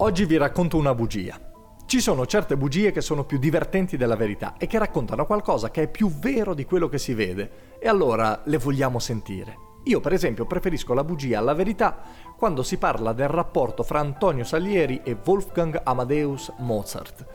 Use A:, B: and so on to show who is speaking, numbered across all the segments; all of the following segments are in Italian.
A: Oggi vi racconto una bugia. Ci sono certe bugie che sono più divertenti della verità e che raccontano qualcosa che è più vero di quello che si vede e allora le vogliamo sentire. Io per esempio preferisco la bugia alla verità quando si parla del rapporto fra Antonio Salieri e Wolfgang Amadeus Mozart.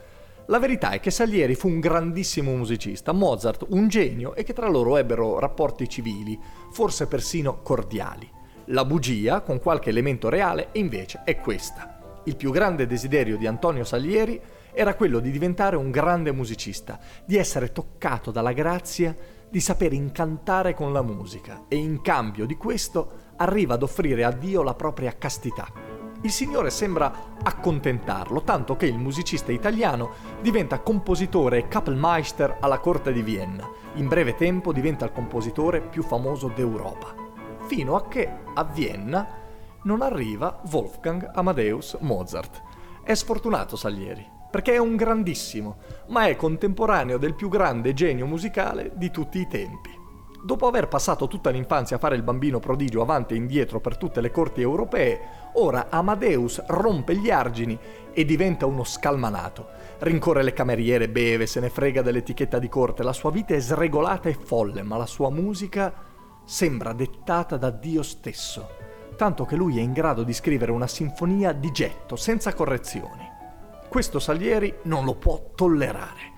A: La verità è che Salieri fu un grandissimo musicista, Mozart un genio e che tra loro ebbero rapporti civili, forse persino cordiali. La bugia, con qualche elemento reale, invece è questa. Il più grande desiderio di Antonio Salieri era quello di diventare un grande musicista, di essere toccato dalla grazia di saper incantare con la musica e in cambio di questo arriva ad offrire a Dio la propria castità. Il Signore sembra accontentarlo, tanto che il musicista italiano diventa compositore e Kapellmeister alla corte di Vienna. In breve tempo diventa il compositore più famoso d'Europa. Fino a che a Vienna non arriva Wolfgang Amadeus Mozart. È sfortunato Salieri, perché è un grandissimo, ma è contemporaneo del più grande genio musicale di tutti i tempi. Dopo aver passato tutta l'infanzia a fare il bambino prodigio avanti e indietro per tutte le corti europee, ora Amadeus rompe gli argini e diventa uno scalmanato. Rincorre le cameriere, beve, se ne frega dell'etichetta di corte, la sua vita è sregolata e folle, ma la sua musica sembra dettata da Dio stesso, tanto che lui è in grado di scrivere una sinfonia di getto, senza correzioni. Questo Salieri non lo può tollerare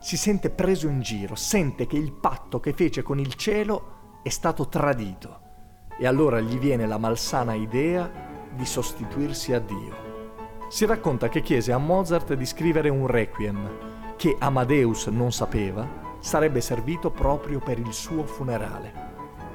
A: si sente preso in giro, sente che il patto che fece con il cielo è stato tradito e allora gli viene la malsana idea di sostituirsi a Dio. Si racconta che chiese a Mozart di scrivere un requiem che Amadeus non sapeva sarebbe servito proprio per il suo funerale.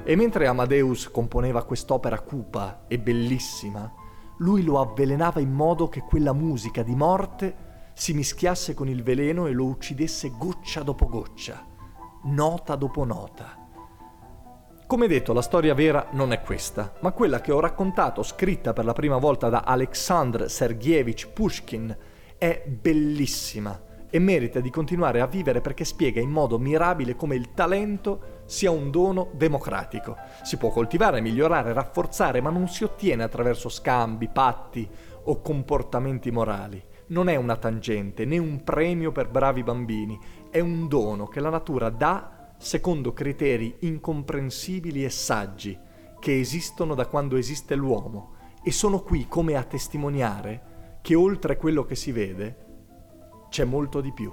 A: E mentre Amadeus componeva quest'opera cupa e bellissima, lui lo avvelenava in modo che quella musica di morte si mischiasse con il veleno e lo uccidesse goccia dopo goccia, nota dopo nota. Come detto, la storia vera non è questa, ma quella che ho raccontato, scritta per la prima volta da Alexandr Sergeyevich Pushkin, è bellissima e merita di continuare a vivere perché spiega in modo mirabile come il talento sia un dono democratico. Si può coltivare, migliorare, rafforzare, ma non si ottiene attraverso scambi, patti o comportamenti morali. Non è una tangente né un premio per bravi bambini, è un dono che la natura dà secondo criteri incomprensibili e saggi che esistono da quando esiste l'uomo. E sono qui come a testimoniare che oltre quello che si vede c'è molto di più.